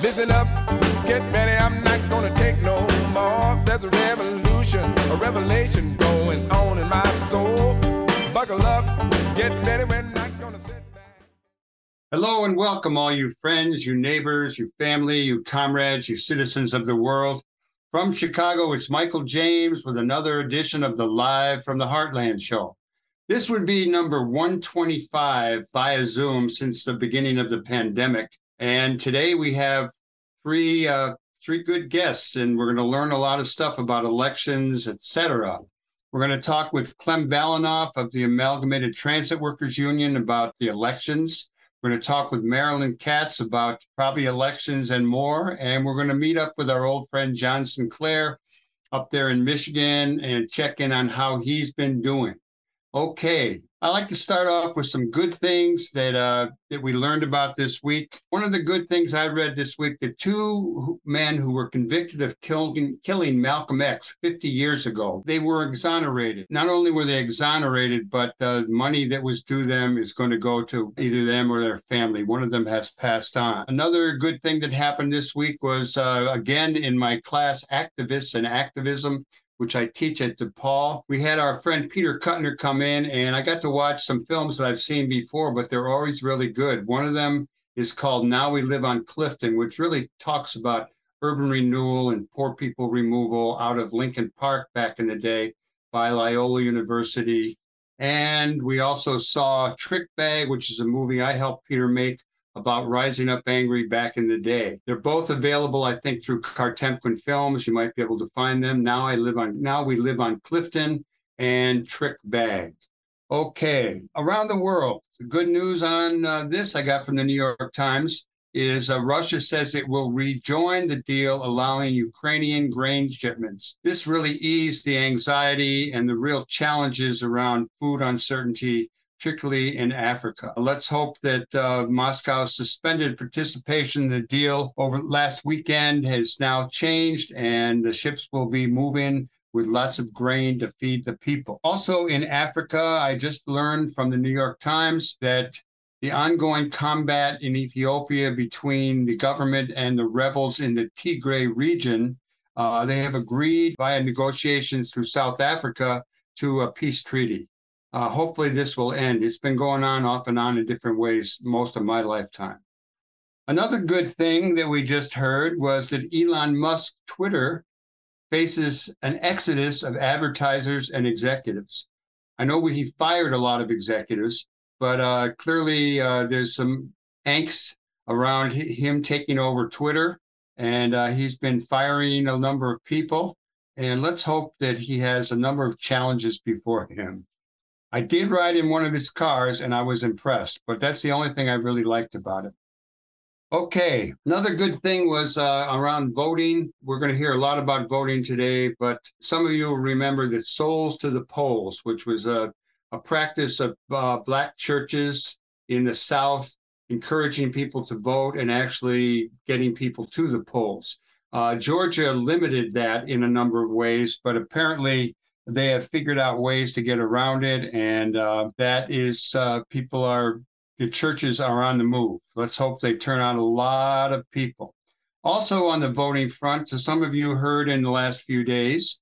Listen up, get ready, I'm not gonna take no more. There's a revolution, a revelation going on in my soul. Buckle up, get ready, we're not gonna sit back. Hello and welcome, all you friends, you neighbors, you family, you comrades, you citizens of the world. From Chicago, it's Michael James with another edition of the Live from the Heartland show. This would be number 125 via Zoom since the beginning of the pandemic. And today we have three uh, three good guests, and we're going to learn a lot of stuff about elections, etc. We're going to talk with Clem Balanoff of the Amalgamated Transit Workers Union about the elections. We're going to talk with Marilyn Katz about probably elections and more. And we're going to meet up with our old friend John Sinclair up there in Michigan and check in on how he's been doing. Okay, I like to start off with some good things that uh, that we learned about this week. One of the good things I read this week: the two men who were convicted of killing killing Malcolm X 50 years ago, they were exonerated. Not only were they exonerated, but the money that was due them is going to go to either them or their family. One of them has passed on. Another good thing that happened this week was uh, again in my class, activists and activism which I teach at DePaul. We had our friend Peter Kuttner come in, and I got to watch some films that I've seen before, but they're always really good. One of them is called Now We Live on Clifton, which really talks about urban renewal and poor people removal out of Lincoln Park back in the day by Loyola University. And we also saw Trick Bag, which is a movie I helped Peter make about Rising Up Angry back in the day. They're both available, I think, through Kartemquin Films. You might be able to find them. Now I live on now we live on Clifton and Trick Bag. Okay, around the world, the good news on uh, this I got from the New York Times is uh, Russia says it will rejoin the deal allowing Ukrainian grain shipments. This really eased the anxiety and the real challenges around food uncertainty particularly in Africa. Let's hope that uh, Moscow's suspended participation in the deal over last weekend has now changed and the ships will be moving with lots of grain to feed the people. Also in Africa, I just learned from the New York Times that the ongoing combat in Ethiopia between the government and the rebels in the Tigray region, uh, they have agreed via negotiations through South Africa to a peace treaty. Uh, hopefully, this will end. It's been going on off and on in different ways most of my lifetime. Another good thing that we just heard was that Elon Musk Twitter faces an exodus of advertisers and executives. I know he fired a lot of executives, but uh, clearly uh, there's some angst around him taking over Twitter, and uh, he's been firing a number of people. And let's hope that he has a number of challenges before him. I did ride in one of his cars and I was impressed, but that's the only thing I really liked about it. Okay, another good thing was uh, around voting. We're going to hear a lot about voting today, but some of you will remember that Souls to the Polls, which was a, a practice of uh, Black churches in the South encouraging people to vote and actually getting people to the polls. Uh, Georgia limited that in a number of ways, but apparently they have figured out ways to get around it, and uh, that is uh, people are the churches are on the move. Let's hope they turn out a lot of people. Also on the voting front, so some of you heard in the last few days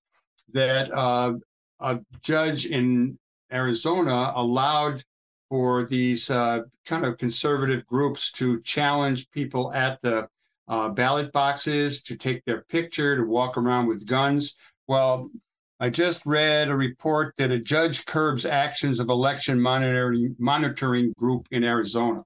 that uh, a judge in Arizona allowed for these uh, kind of conservative groups to challenge people at the uh, ballot boxes to take their picture, to walk around with guns. Well, I just read a report that a judge curbs actions of election monitoring monitoring group in Arizona.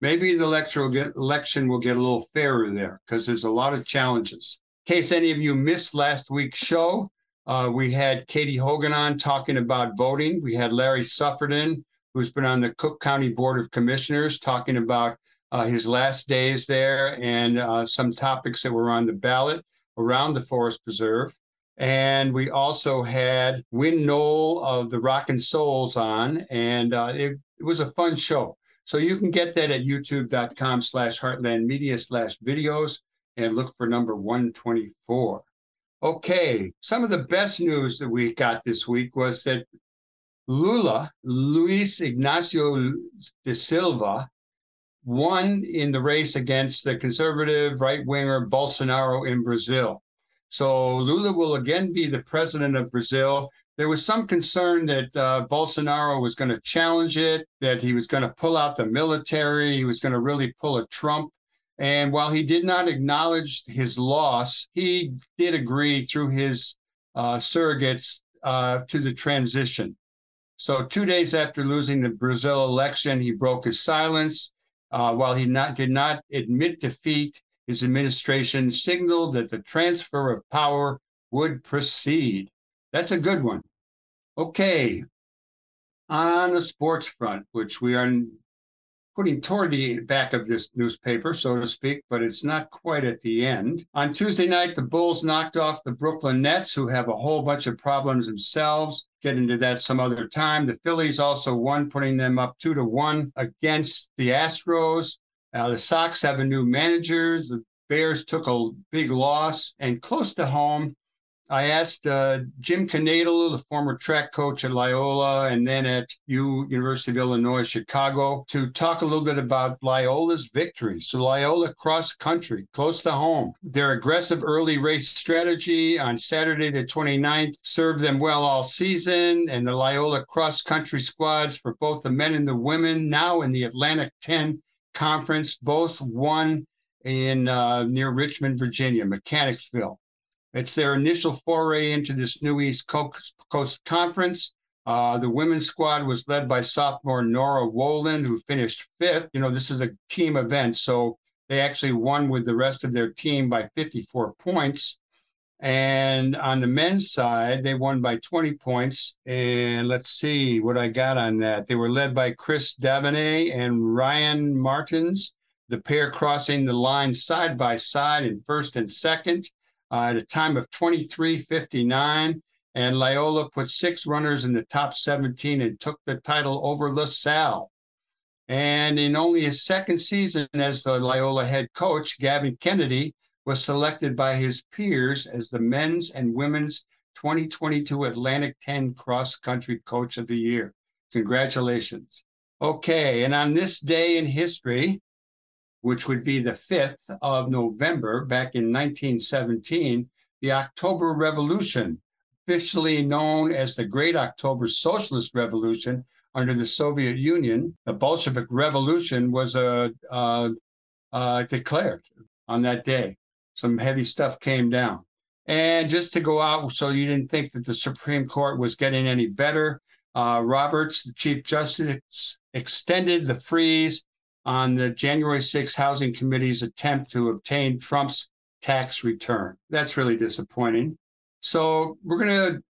Maybe the electoral get, election will get a little fairer there because there's a lot of challenges. In case any of you missed last week's show, uh, we had Katie Hogan on talking about voting. We had Larry Suffredin, who's been on the Cook County Board of Commissioners, talking about uh, his last days there and uh, some topics that were on the ballot around the Forest Preserve. And we also had Win Knoll of the Rock and Souls on, and uh, it, it was a fun show. So you can get that at youtube.com slash heartland media slash videos and look for number 124. Okay, some of the best news that we got this week was that Lula, Luis Ignacio de Silva, won in the race against the conservative right winger Bolsonaro in Brazil. So Lula will again be the president of Brazil. There was some concern that uh, Bolsonaro was going to challenge it, that he was going to pull out the military, he was going to really pull a Trump. And while he did not acknowledge his loss, he did agree through his uh, surrogates uh, to the transition. So, two days after losing the Brazil election, he broke his silence. Uh, while he not, did not admit defeat, his administration signaled that the transfer of power would proceed. That's a good one. Okay. On the sports front, which we are putting toward the back of this newspaper, so to speak, but it's not quite at the end. On Tuesday night, the Bulls knocked off the Brooklyn Nets, who have a whole bunch of problems themselves. Get into that some other time. The Phillies also won, putting them up two to one against the Astros. Uh, the Sox have a new manager. The Bears took a big loss, and close to home, I asked uh, Jim Canadel, the former track coach at Loyola and then at U University of Illinois Chicago, to talk a little bit about Loyola's victories. So Loyola cross country, close to home. Their aggressive early race strategy on Saturday the 29th served them well all season, and the Loyola cross country squads for both the men and the women, now in the Atlantic 10 conference, both won in uh, near Richmond, Virginia, Mechanicsville. It's their initial foray into this new East Coast Conference. Uh, the women's squad was led by sophomore Nora Woland, who finished fifth. You know, this is a team event, so they actually won with the rest of their team by 54 points. And on the men's side, they won by 20 points. And let's see what I got on that. They were led by Chris Davenay and Ryan Martins, the pair crossing the line side by side in first and second uh, at a time of 23.59. And Loyola put six runners in the top 17 and took the title over LaSalle. And in only his second season as the Loyola head coach, Gavin Kennedy was selected by his peers as the men's and women's 2022 Atlantic 10 Cross Country Coach of the Year. Congratulations. Okay, and on this day in history, which would be the 5th of November back in 1917, the October Revolution, officially known as the Great October Socialist Revolution under the Soviet Union. The Bolshevik Revolution was uh, uh, uh, declared on that day. Some heavy stuff came down. And just to go out, so you didn't think that the Supreme Court was getting any better, uh, Roberts, the Chief Justice, extended the freeze on the January 6 Housing Committee's attempt to obtain Trump's tax return. That's really disappointing. So we're going to,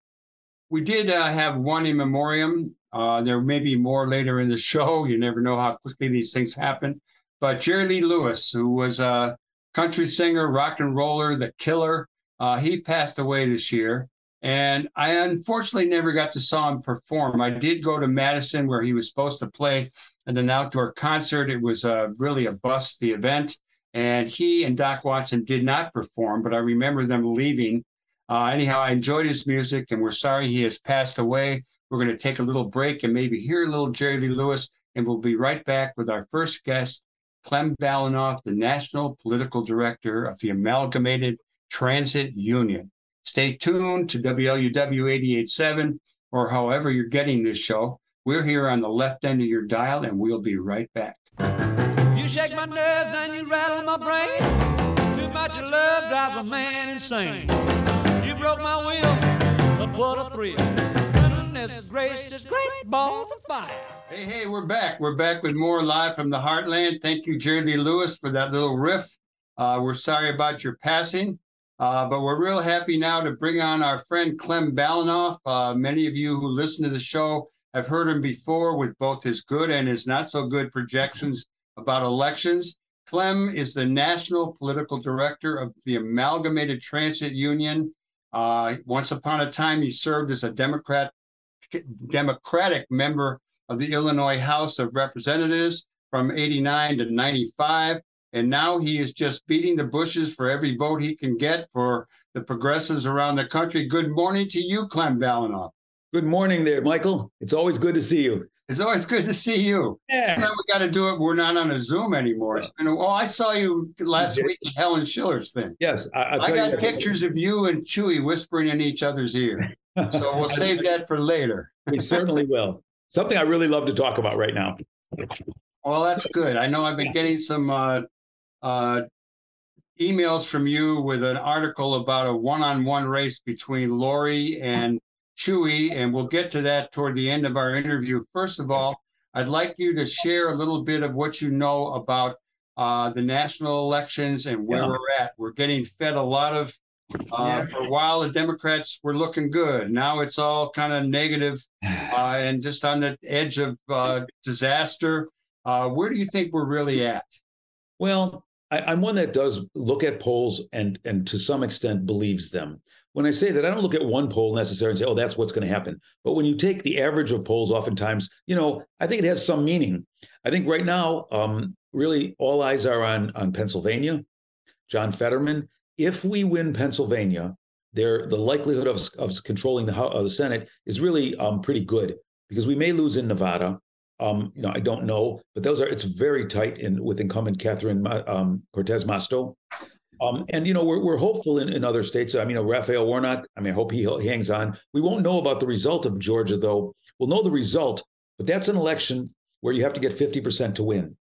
we did uh, have one in memoriam. Uh, there may be more later in the show. You never know how quickly these things happen. But Jerry Lee Lewis, who was a country singer, rock and roller, the killer, uh, he passed away this year. And I unfortunately never got to saw him perform. I did go to Madison where he was supposed to play at an outdoor concert. It was uh, really a bust, the event. And he and Doc Watson did not perform, but I remember them leaving. Uh, anyhow, I enjoyed his music and we're sorry he has passed away. We're going to take a little break and maybe hear a little Jerry Lee Lewis, and we'll be right back with our first guest, Clem Balanoff, the National Political Director of the Amalgamated Transit Union. Stay tuned to WLUW 887 or however you're getting this show. We're here on the left end of your dial, and we'll be right back. You shake my nerves and you rattle my brain. Too much love drives a man insane. You broke my will, but what a thrill. Goodness gracious, great balls of fire. Hey, hey, we're back. We're back with more live from the Heartland. Thank you, Jerry Lewis, for that little riff. Uh, we're sorry about your passing. Uh, but we're real happy now to bring on our friend Clem Balanoff. Uh, many of you who listen to the show have heard him before with both his good and his not so good projections about elections. Clem is the national political director of the Amalgamated Transit Union. Uh, once upon a time, he served as a Democrat, Democratic member of the Illinois House of Representatives from 89 to 95. And now he is just beating the bushes for every vote he can get for the progressives around the country. Good morning to you, Clem Balanoff. Good morning there, Michael. It's always good to see you. It's always good to see you. Yeah. Now we got to do it. We're not on a Zoom anymore. It's been a, oh, I saw you last did? week at Helen Shiller's thing. Yes, I, I'll you got pictures of you and Chuy whispering in each other's ear. So we'll save that for later. we certainly will. Something I really love to talk about right now. Well, that's good. I know I've been getting some uh, uh, emails from you with an article about a one-on-one race between Lori and Chuy, and we'll get to that toward the end of our interview. First of all, I'd like you to share a little bit of what you know about uh, the national elections and where Yeah. we're at. We're getting fed a lot of. Uh, For a while, the Democrats were looking good. Now it's all kind of negative, uh, and just on the edge of uh, disaster. Uh, where do you think we're really at? Well, I, I'm one that does look at polls and and to some extent believes them. When I say that, I don't look at one poll necessarily and say, "Oh, that's what's going to happen." But when you take the average of polls, oftentimes, you know, I think it has some meaning. I think right now, um, really, all eyes are on on Pennsylvania. John Fetterman. If we win Pennsylvania, there the likelihood of of controlling the House, uh, the Senate is really um, pretty good because we may lose in Nevada. Um, you know, I don't know, but those are it's very tight in with incumbent Catherine um, Cortez Masto. Um, and you know, we're we're hopeful in, in other states. I mean, you know, Raphael Warnock. I mean, I hope he, he hangs on. We won't know about the result of Georgia, though. We'll know the result, but that's an election where you have to get fifty percent to win.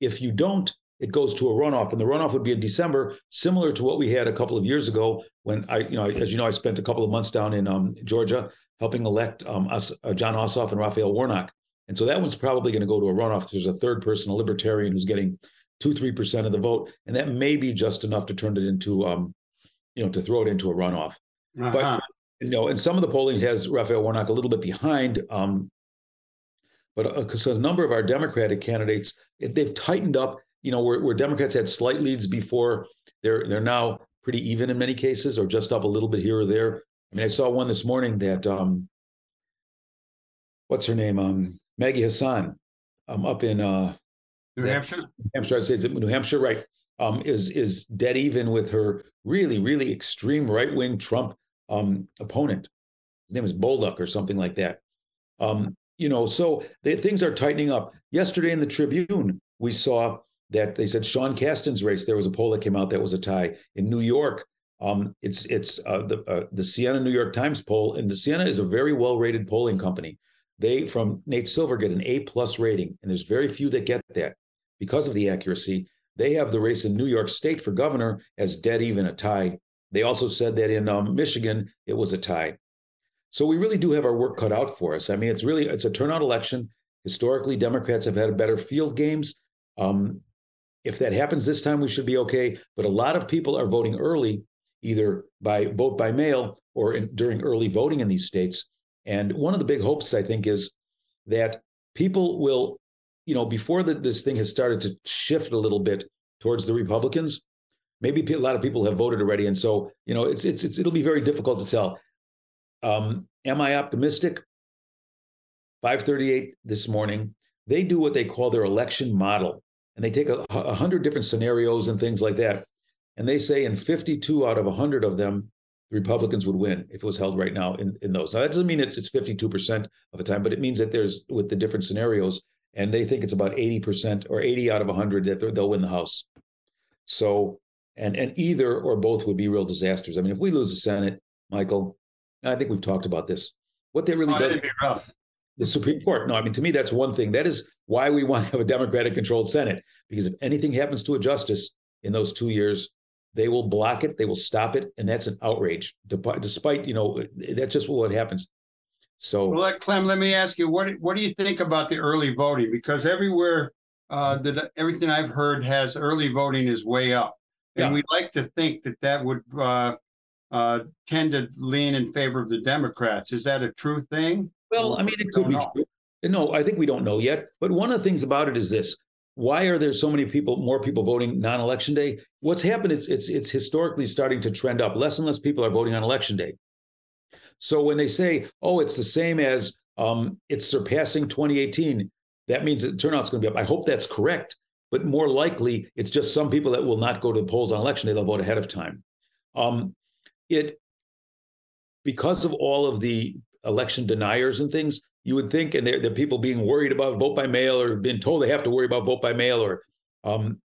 If you don't, it goes to a runoff, and the runoff would be in December, similar to what we had a couple of years ago when I, you know, as you know, I spent a couple of months down in um, Georgia helping elect um, us, uh, Jon Ossoff and Raphael Warnock. And so that one's probably going to go to a runoff because there's a third person, a libertarian, who's getting two, three percent of the vote, and that may be just enough to turn it into, um, you know, to throw it into a runoff. Uh-huh. You know, and some of the polling has Raphael Warnock a little bit behind. Um, but because a number of our Democratic candidates, if they've tightened up. You know, where, where Democrats had slight leads before, they're they're now pretty even in many cases, or just up a little bit here or there. I mean, I saw one this morning that um, what's her name? Um, Maggie Hassan, um, up in uh, New. Hampshire. Hampshire, I'd say it's New Hampshire, right? Um, is is dead even with her really, really extreme right wing Trump um, opponent. His name is Bolduc or something like that. Um, you know, so the, things are tightening up. Yesterday in the Tribune, we saw that they said Sean Casten's race. There was a poll that came out that was a tie in New York. Um, it's it's uh, the uh, the Siena New York Times poll, and the Siena is a very well rated polling company. They from Nate Silver get an A plus rating, and there's very few that get that because of the accuracy. They have the race in New York State for governor as dead even a tie. They also said that in um, Michigan it was a tie. So we really do have our work cut out for us. I mean, it's really it's a turnout election. Historically, Democrats have had better field games. Um, if that happens this time, we should be okay. But a lot of people are voting early, either by vote by mail or in, during early voting in these states. And one of the big hopes, I think, is that people will, you know, before the, this thing has started to shift a little bit towards the Republicans, maybe a lot of people have voted already, and so you know, it's it's, it's it'll be very difficult to tell. Um, am I optimistic? 538 this morning. They do what they call their election model, and they take a, a hundred different scenarios and things like that. And they say in 52 out of 100 of them, the Republicans would win if it was held right now in, in those. Now, that doesn't mean it's, it's 52% of the time, but it means that there's with the different scenarios, and they think it's about 80% or 80 out of 100 that they'll win the House. So, and and either or both would be real disasters. I mean, if we lose the Senate, Michael, I think we've talked about this. What that really Oh, does be rough. The Supreme Court. No, I mean, to me, that's one thing. That is why we want to have a Democratic controlled Senate, because if anything happens to a justice in those two years, they will block it, they will stop it. And that's an outrage, despite, you know, that's just what happens. So, Well, Clem, let me ask you, what what do you think about the early voting? Because everywhere uh, that everything I've heard has early voting is way up, and Yeah. we like to think that that would uh, uh, tend to lean in favor of the Democrats. Is that a true thing? Well, I mean, it could be know. true. No, I think we don't know yet. But one of the things about it is this. Why are there so many people, more people voting non-election day? What's happened is it's it's historically starting to trend up. Less and less people are voting on election day. So when they say, "Oh, it's the same as um, it's surpassing 2018," that means that the turnout's going to be up. I hope that's correct, but more likely, it's just some people that will not go to the polls on election day; they'll vote ahead of time. Um, it because of all of the election deniers and things, you would think, and are people being worried about vote by mail or being told they have to worry about vote by mail, or um,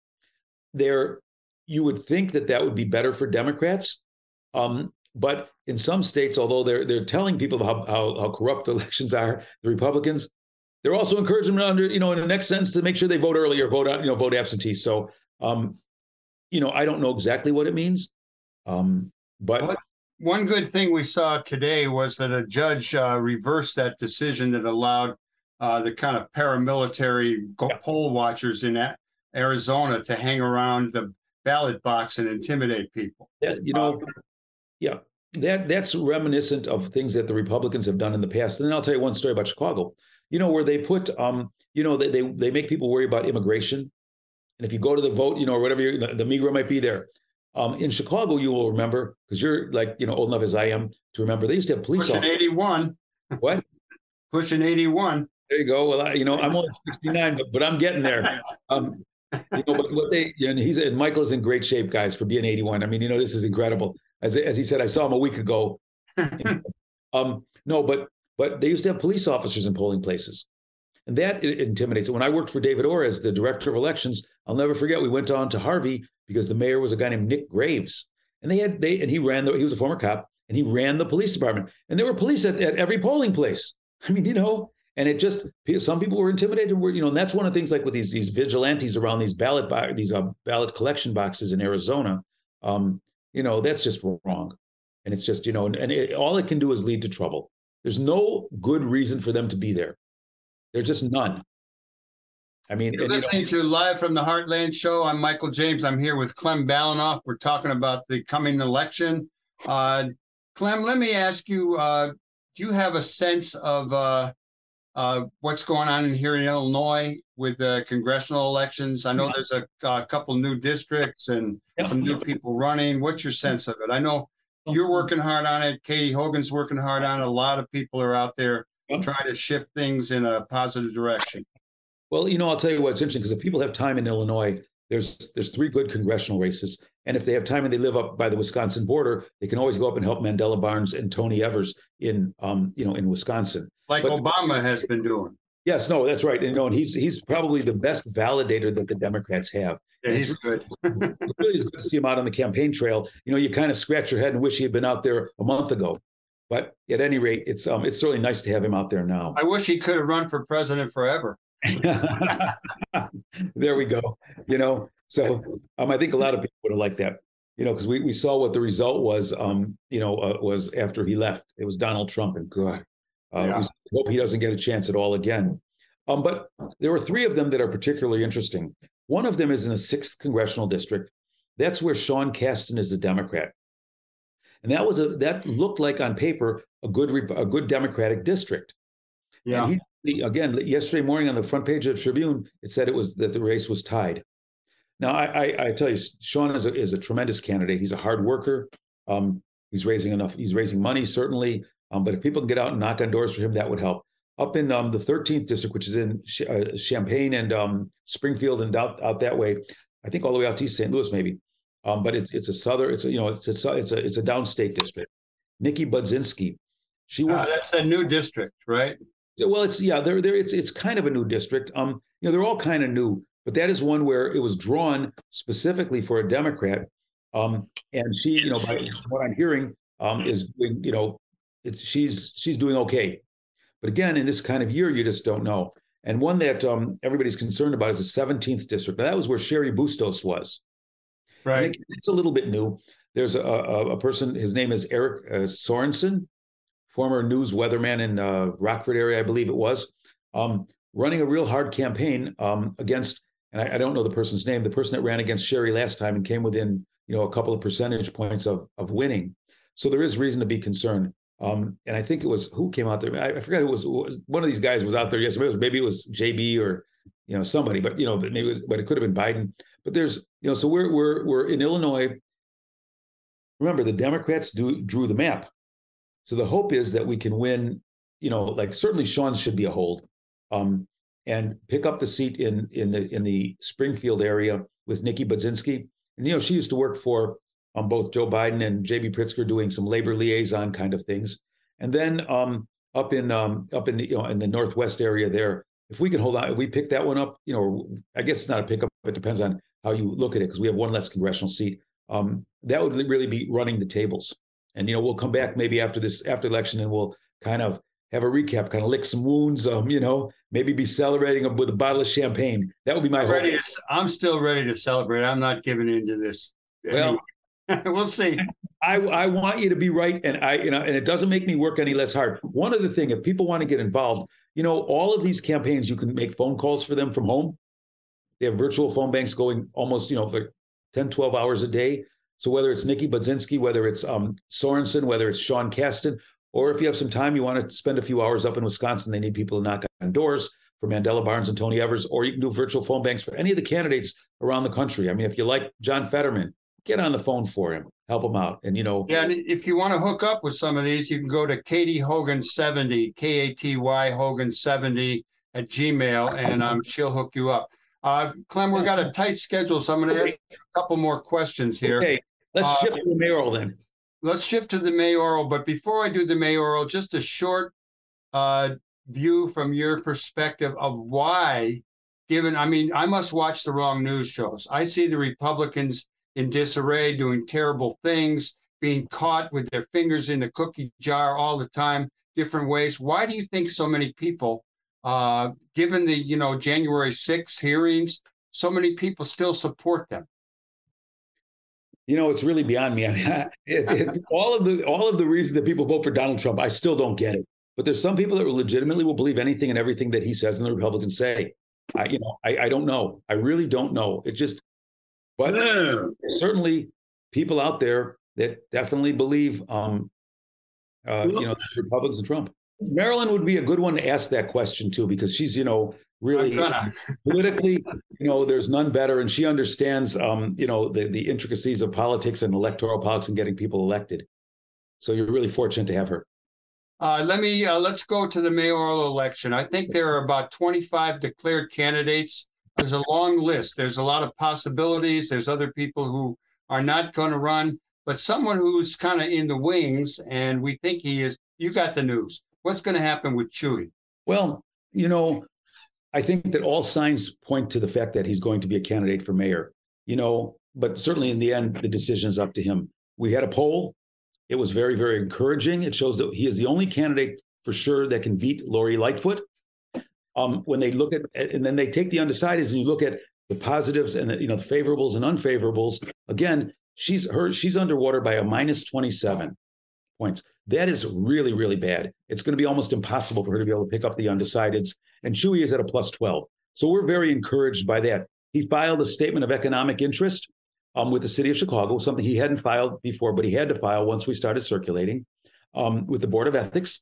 there, you would think that that would be better for Democrats. Um, but in some states, although they're they're telling people how, how, how corrupt elections are, the Republicans, they're also encouraging them under, you know, in the next sentence to make sure they vote early or vote out, you know, vote absentee. So, um, you know, I don't know exactly what it means, um, but one good thing we saw today was that a judge uh, reversed that decision that allowed uh, the kind of paramilitary yeah. poll watchers in Arizona to hang around the ballot box and intimidate people. Yeah, you know, um, yeah, that that's reminiscent of things that the Republicans have done in the past. And then I'll tell you one story about Chicago. You know, where they put, um, you know, they they, they make people worry about immigration, and if you go to the vote, you know, or whatever, the, the Negro might be there. Um, in Chicago, you will remember because you're like you know old enough as I am to remember. They used to have police. Pushing eighty one. What? Pushing eighty one. There you go. Well, I, you know, I'm only sixty nine, but, but I'm getting there. Um, you know, but what they and he's and Michael is in great shape, guys, for being eighty one. I mean, you know, this is incredible. As as he said, I saw him a week ago. um, no, but but they used to have police officers in polling places. And that intimidates. When I worked for David Orr as the director of elections, I'll never forget. We went on to Harvey because the mayor was a guy named Nick Graves, and they had they and he ran the he was a former cop and he ran the police department, and there were police at, at every polling place. I mean, you know, and it just some people were intimidated. Were you know, and that's one of the things like with these these vigilantes around these ballot these uh, ballot collection boxes in Arizona. Um, you know, that's just wrong, and it's just you know, and, and it, all it can do is lead to trouble. There's no good reason for them to be there. There's just none. I mean, you're listening to live from the Heartland Show. I'm Michael James. I'm here with Clem Balanoff. We're talking about the coming election. Uh, Clem, let me ask you: uh, Do you have a sense of uh, uh what's going on in here in Illinois with the congressional elections? I know there's a, a couple new districts and some new people running. What's your sense of it? I know you're working hard on it. Katie Hogan's working hard on it. A lot of people are out there trying to shift things in a positive direction. Well, you know, I'll tell you what's interesting because if people have time in Illinois, there's there's three good congressional races, and if they have time and they live up by the Wisconsin border, they can always go up and help Mandela Barnes and Tony Evers in um, you know in Wisconsin, like but, Obama has been doing. Yes, no, that's right. And, you know, and he's he's probably the best validator that the Democrats have. Yeah, he's good. really is good to see him out on the campaign trail. You know, you kind of scratch your head and wish he had been out there a month ago. But at any rate, it's um it's certainly nice to have him out there now. I wish he could have run for president forever. there we go. You know, so um, I think a lot of people would have liked that. You know, because we, we saw what the result was. Um, you know, uh, was after he left. It was Donald Trump, and God, uh, yeah. hope he doesn't get a chance at all again. Um, but there were three of them that are particularly interesting. One of them is in the sixth congressional district. That's where Sean Casten is the Democrat, and that was a that looked like on paper a good a good Democratic district. Yeah. And he again yesterday morning on the front page of the Tribune, it said it was that the race was tied. Now I, I, I tell you, Sean is a, is a tremendous candidate. He's a hard worker. Um, he's raising enough. He's raising money certainly. Um, but if people can get out and knock on doors for him, that would help. Up in um, the 13th district, which is in uh, Champaign and um, Springfield and out, out that way, I think all the way out to St. Louis maybe. Um, but it's it's a southern, it's a, you know, it's a it's a it's a downstate district. Nikki Budzinski, she was. Uh, that's a new district, right? Well, it's yeah, there there it's it's kind of a new district. Um, you know, they're all kind of new, but that is one where it was drawn specifically for a Democrat. Um, and she, you know, by what I'm hearing, um, is doing, you know, it's she's she's doing okay. But again, in this kind of year, you just don't know. And one that um, everybody's concerned about is the 17th district. Now, that was where Cheri Bustos was. Right. It's a little bit new. There's a, a, a person. His name is Eric uh, Sorensen former news weatherman in uh, Rockford area, I believe it was, um, running a real hard campaign um, against, and I, I, don't know the person's name, the person that ran against Cheri last time and came within, you know, a couple of percentage points of of winning. So there is reason to be concerned. Um, and I think it was who came out there. I, I forgot who was, was, One of these guys was out there. yesterday. maybe it was, maybe it was JB or you know somebody, but you know, maybe it was, but it could have been Biden. But there's, you know, so we're we're we're in Illinois. Remember, the Democrats do, drew the map. So the hope is that we can win, you know, like certainly Sean should be a hold, um, and pick up the seat in in the in the Springfield area with Nikki Budzinski. And you know, she used to work for um, both Joe Biden and J.B. Pritzker doing some labor liaison kind of things. And then um, up in um, up in the you know in the northwest area there. If we can hold on, we pick that one up, you know, I guess it's not a pickup. It depends on how you look at it because we have one less congressional seat. Um, that would really be running the tables. And you know, we'll come back maybe after this after election, and we'll kind of have a recap, kind of lick some wounds. Um, you know, maybe be celebrating with a bottle of champagne. That would be my ready hope. To, I'm still ready to celebrate. I'm not giving into this. Well, we'll see. I, I want you to be right, and I you know, and it doesn't make me work any less hard. One other thing, if people want to get involved, you know, all of these campaigns, you can make phone calls for them from home. They have virtual phone banks going almost, you know, for 10, 12 hours a day. So whether it's Nikki Budzinski, whether it's um, Sorensen, whether it's Sean Casten, or if you have some time, you want to spend a few hours up in Wisconsin, they need people to knock on doors for Mandela Barnes and Tony Evers, or you can do virtual phone banks for any of the candidates around the country. I mean, if you like John Fetterman, get on the phone for him, help him out. And, you know. Yeah. And if you want to hook up with some of these, you can go to Katy Hogan 70, K A T Y Hogan 70 at Gmail, and um, she'll hook you up. Uh, Clem, we've got a tight schedule, so I'm going to ask a couple more questions here. Okay, let's Uh, shift to the mayoral then. Let's shift to the mayoral, but before I do the mayoral, just a short uh, view from your perspective of why, given, I mean, I must watch the wrong news shows. I see the Republicans in disarray, doing terrible things, being caught with their fingers in the cookie jar all the time, different ways. Why do you think so many people, uh, given the you know January 6th hearings, so many people still support them? You know, it's really beyond me. I mean, it, it, all of the all of the reasons that people vote for Donald Trump, I still don't get it. But there's some people that legitimately will believe anything and everything that he says and the Republicans say. I, you know, I, I don't know. I really don't know. It just, but certainly people out there that definitely believe, um, uh, you know, Republicans and Trump. Marilyn would be a good one to ask that question too, because she's, you know, really politically, you know, there's none better, and she understands, um, you know, the the intricacies of politics and electoral politics and getting people elected. So you're really fortunate to have her. Uh, let me uh, let's go to the mayoral election. I think there are about 25 declared candidates. There's a long list. There's a lot of possibilities. There's other people who are not going to run, but someone who's kind of in the wings, and we think he is. You got the news. What's going to happen with Chuy? Well, you know, I think that all signs point to the fact that he's going to be a candidate for mayor. You know, but certainly in the end, the decision is up to him. We had a poll it was very, very encouraging. It shows that he is the only candidate for sure that can beat Lori Lightfoot. Um, when they look at, and then they take the undecideds, and you look at the positives and the, you know the favorables and unfavorables. Again, she's her she's underwater by a minus twenty seven points. That is really, really bad. It's going to be almost impossible for her to be able to pick up the undecideds. And Chuy is at a plus twelve. So we're very encouraged by that. He filed a statement of economic interest um, with the city of Chicago, something he hadn't filed before, but he had to file once we started circulating um, with the Board of Ethics.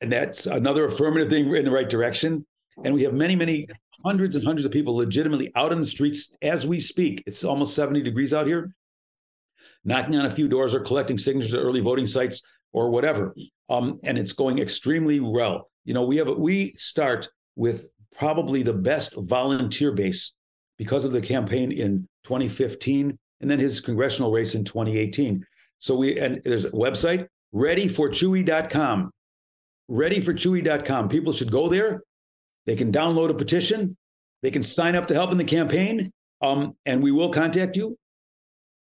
And that's another affirmative thing in the right direction. And we have many, many hundreds and hundreds of people legitimately out in the streets as we speak. It's almost 70 degrees out here, knocking on a few doors or collecting signatures at early voting sites or whatever. Um, and it's going extremely well. You know, we have we start with probably the best volunteer base because of the campaign in 2015 and then his congressional race in 2018. So we and there's a website readyforchuy.com. Readyforchuy.com. People should go there. They can download a petition. They can sign up to help in the campaign, um, and we will contact you.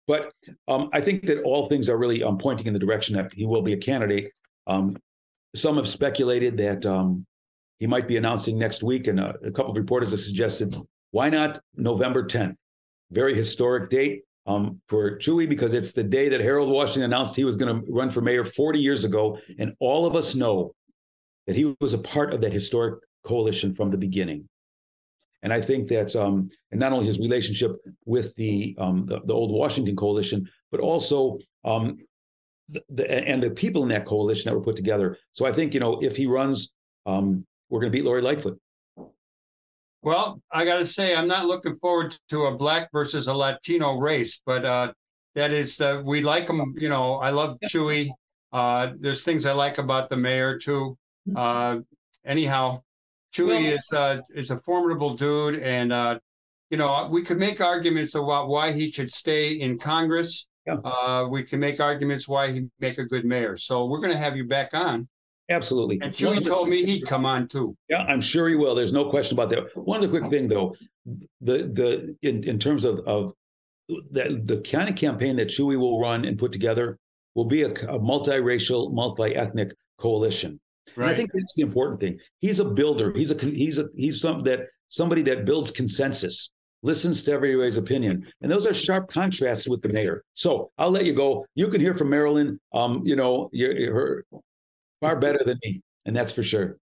But um, I think that all things are really um, pointing in the direction that he will be a candidate. Um, some have speculated that um, he might be announcing next week, and a, a couple of reporters have suggested why not November 10th? Very historic date um, for Chuy because it's the day that Harold Washington announced he was going to run for mayor 40 years ago. And all of us know that he was a part of that historic coalition from the beginning. And I think that, um, and not only his relationship with the, um, the, the old Washington coalition, but also um, the, the, and the people in that coalition that were put together. So I think you know if he runs, um, we're going to beat Lori Lightfoot. Well, I got to say, I'm not looking forward to a black versus a Latino race, but uh, that is, uh, we like them. You know, I love Chuy. Uh, there's things I like about the mayor too. Uh, anyhow, Well- is uh, is a formidable dude, and uh, you know, we could make arguments about why he should stay in Congress. Yeah. Uh, we can make arguments why he make a good mayor. So we're going to have you back on Absolutely. And Chuy told me he'd come on too. Yeah, I'm sure he will. There's no question about that. One other quick thing though, the the in, in terms of of the, the kind of campaign that Chuy will run and put together will be a, a multiracial, multi-ethnic coalition. Right. I think that's the important thing. He's a builder. He's a he's a he's some that somebody that builds consensus, listens to everybody's opinion, and those are sharp contrasts with the mayor. So I'll let you go. You can hear from Marilyn. Um, you know, you're, you're far better than me, and that's for sure.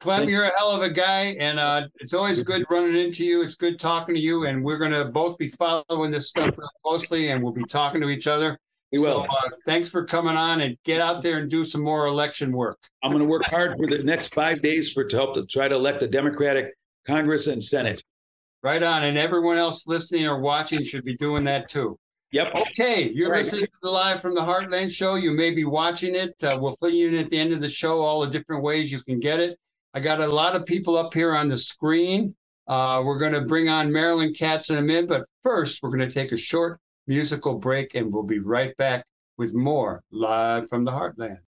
Clem, you're a hell of a guy, and uh, it's always good running into you. It's good talking to you, and we're going to both be following this stuff real closely, and we'll be talking to each other. We will. So, uh, thanks for coming on, and get out there and do some more election work. I'm going to work hard for the next five days for to help to try to elect a Democratic Congress and Senate. Right on, and everyone else listening or watching should be doing that too. Yep. Okay, you're right. listening to the live from the Heartland show. You may be watching it. Uh, we'll fill you in at the end of the show all the different ways you can get it. I got a lot of people up here on the screen. Uh, we're going to bring on Marilyn Katz in a minute, but first we're going to take a short musical break and we'll be right back with more live from the Heartland.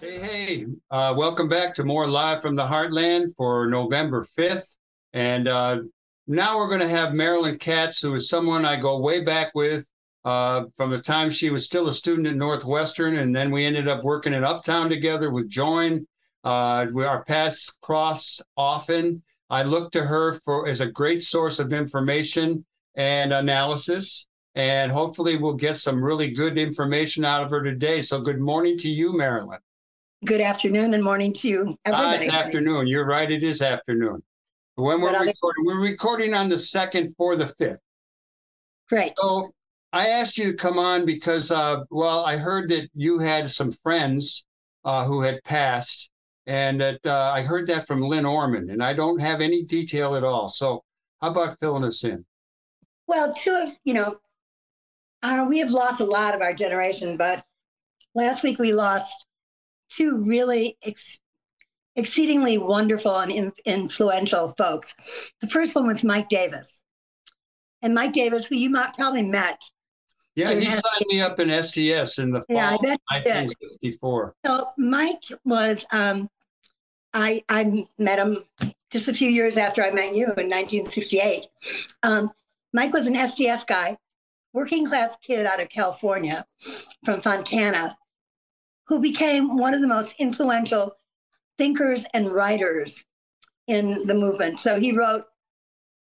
Hey, hey. Uh, welcome back to more Live from the Heartland for November 5th. And uh, now we're going to have Marilyn Katz, who is someone I go way back with uh, from the time she was still a student at Northwestern. And then we ended up working in Uptown together with Join. Uh, we, our paths cross often. I look to her for as a great source of information and analysis. And hopefully, we'll get some really good information out of her today. So, good morning to you, Marilyn. Good afternoon and morning to you, everybody. Uh, it's afternoon. You're right. It is afternoon. When we're recording, we're recording on the second for the fifth. Great. So I asked you to come on because, uh, well, I heard that you had some friends uh, who had passed, and that uh, I heard that from Lynn Orman, and I don't have any detail at all. So how about filling us in? Well, two of you know, uh, we have lost a lot of our generation, but last week we lost two really ex- exceedingly wonderful and in- influential folks. The first one was Mike Davis. And Mike Davis, who you might probably met. Yeah, he signed me up in SDS in the fall yeah, of 1964. So Mike was, um, I, I met him just a few years after I met you in 1968. Um, Mike was an SDS guy, working class kid out of California from Fontana, who became one of the most influential thinkers and writers in the movement. So he wrote,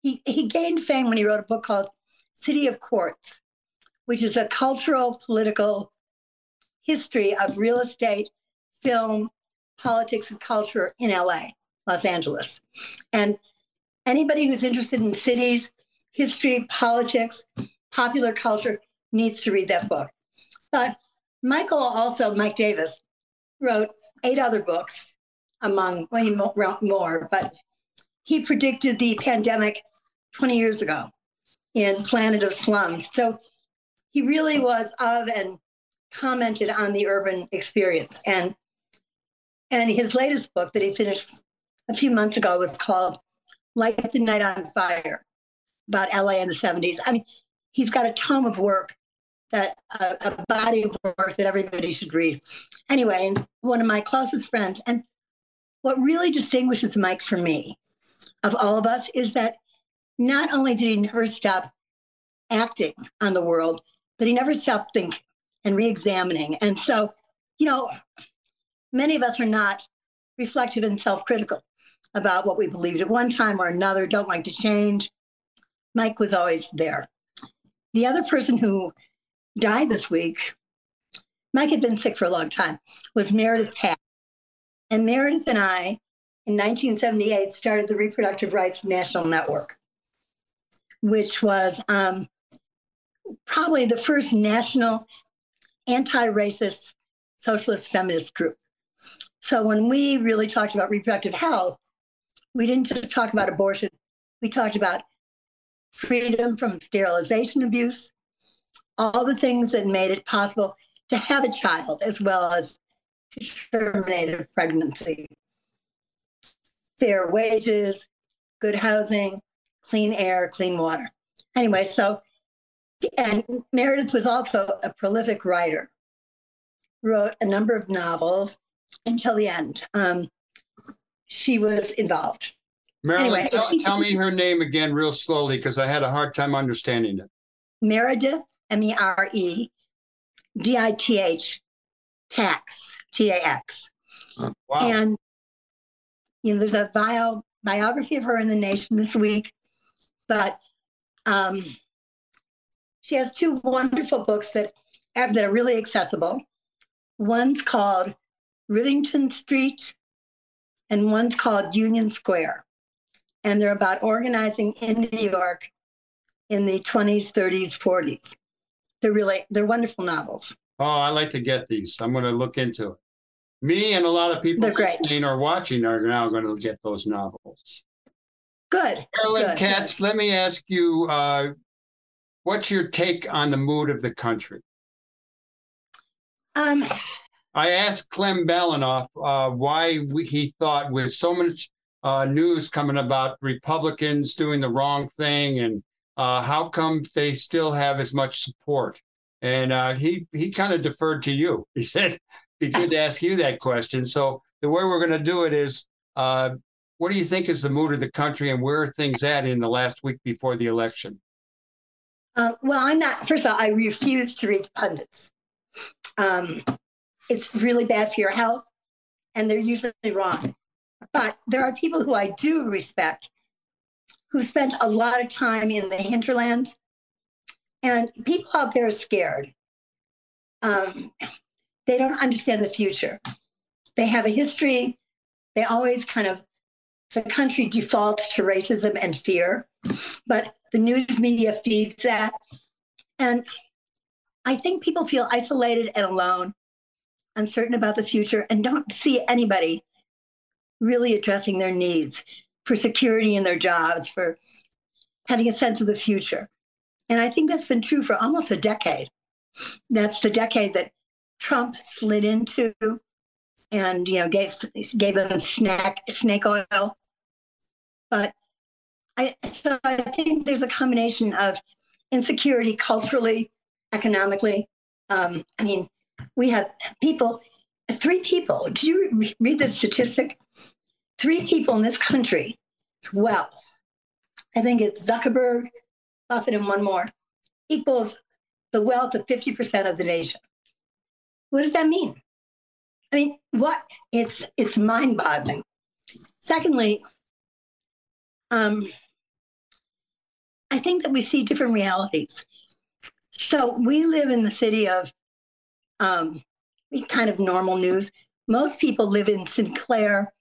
he, he gained fame when he wrote a book called City of Quartz, which is a cultural, political history of real estate, film, politics, and culture in LA, Los Angeles. And anybody who's interested in cities, history, politics, popular culture needs to read that book. But Michael also, Mike Davis, wrote eight other books among, he more, but he predicted the pandemic 20 years ago in Planet of Slums. So he really was of and commented on the urban experience. And and his latest book that he finished a few months ago was called Light the Night on Fire about LA in the 70s. I mean, he's got a tome of work that uh, a body of work that everybody should read. Anyway, one of my closest friends, and what really distinguishes Mike from me, of all of us, is that not only did he never stop acting on the world, but he never stopped thinking and re-examining. And so, you know, many of us are not reflective and self-critical about what we believed at one time or another, don't like to change. Mike was always there. The other person who died this week, Mike had been sick for a long time, was Meredith Tax. And Meredith and I, in 1978, started the Reproductive Rights National Network, which was um, probably the first national anti racist socialist feminist group. So when we really talked about reproductive health, we didn't just talk about abortion, we talked about freedom from sterilization abuse, all the things that made it possible to have a child as well as to terminate a pregnancy. Fair wages, good housing, clean air, clean water. Anyway, so, and Meredith was also a prolific writer, wrote a number of novels until the end. Um, she was involved. Marilyn, Anyway, tell, tell me her name again real slowly because I had a hard time understanding it. Meredith, M E R E D I T H, tax, T A X. Wow. And, you know, there's a bio, biography of her in the nation this week, but um, she has two wonderful books that, have, that are really accessible. One's called Rivington Street, and one's called Union Square. And they're about organizing in New York in the 20s, 30s, 40s. They're really, they're wonderful novels. Oh, I like to get these. I'm going to look into it. Me and a lot of people listening or watching are now going to get those novels. Good. Marilyn Good. Katz, let me ask you, uh, what's your take on the mood of the country? Um, I asked Clem Balanoff uh, why we, he thought, with so much uh, news coming about Republicans doing the wrong thing, and uh, how come they still have as much support? And uh, he he kind of deferred to you. He said, "Be good to ask you that question." So the way we're going to do it is, uh, what do you think is the mood of the country, and where are things at in the last week before the election? Uh, well, I'm not. First of all, I refuse to read pundits. Um, it's really bad for your health, and they're usually wrong. But there are people who I do respect who spent a lot of time in the hinterlands, and people out there are scared. Um, they don't understand the future. They have a history. They always kind of, the country defaults to racism and fear, but the news media feeds that. And I think people feel isolated and alone, uncertain about the future, and don't see anybody really addressing their needs for security in their jobs, for having a sense of the future. And I think that's been true for almost a decade. That's the decade that Trump slid into and you know gave gave them snack snake oil. But I so I think there's a combination of insecurity culturally, economically. Um, I mean, we have people, three people. Did you read the statistic? Three people in this country, wealth. I think it's Zuckerberg, Buffett, and one more equals the wealth of 50% of the nation. What does that mean? I mean, what? It's it's mind-boggling. Secondly, um, I think that we see different realities. So we live in the city of um, kind of normal news. Most people live in Sinclair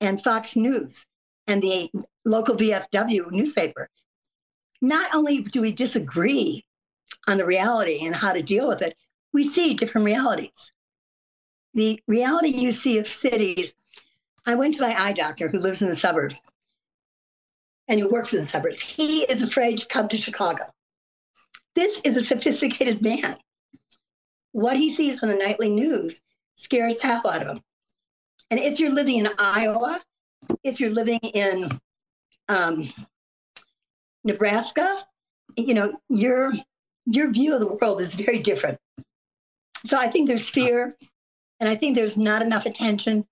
and Fox News and the local VFW newspaper. Not only do we disagree on the reality and how to deal with it, we see different realities. The reality you see of cities, I went to my eye doctor who lives in the suburbs and who works in the suburbs. He is afraid to come to Chicago. This is a sophisticated man. What he sees on the nightly news scares the hell out of him. And if you're living in Iowa, if you're living in um, Nebraska, you know your your view of the world is very different. So I think there's fear, and I think there's not enough attention.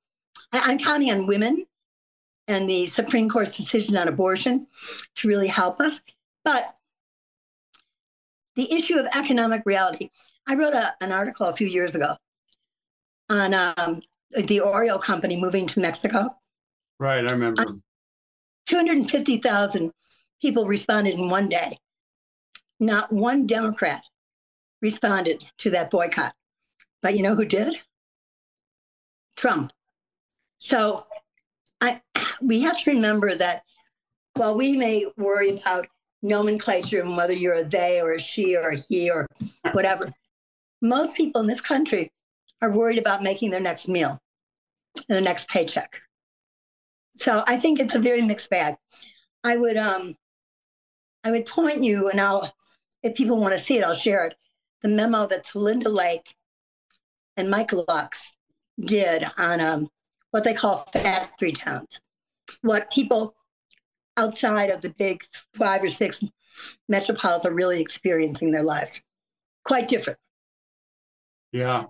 I, I'm counting on women and the Supreme Court's decision on abortion to really help us. But the issue of economic reality, I wrote a, an article a few years ago on um, the Oreo company moving to Mexico. Right, I remember. 250,000 people responded in one day. Not one Democrat responded to that boycott. But you know who did? Trump. So I, we have to remember that while we may worry about nomenclature and whether you're a they or a she or a he or whatever, most people in this country are worried about making their next meal and their next paycheck. So I think it's a very mixed bag. I would um I would point you and I'll if people want to see it, I'll share it. The memo that Linda Lake and Mike Lux did on um, what they call factory towns, what people outside of the big five or six metropolis are really experiencing their lives. Quite different. Yeah.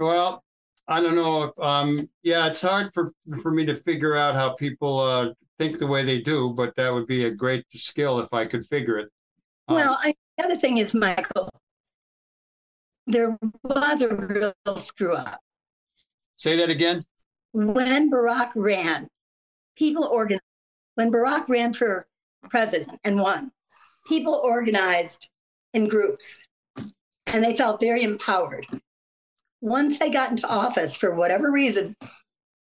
Well, I don't know if um yeah, it's hard for for me to figure out how people uh think the way they do, but that would be a great skill if I could figure it. Um, Well, I, the other thing is, Michael, there was a real screw up. say that again. When Barack ran, people organized. When Barack ran for president and won, people organized in groups and they felt very empowered. Once they got into office, for whatever reason,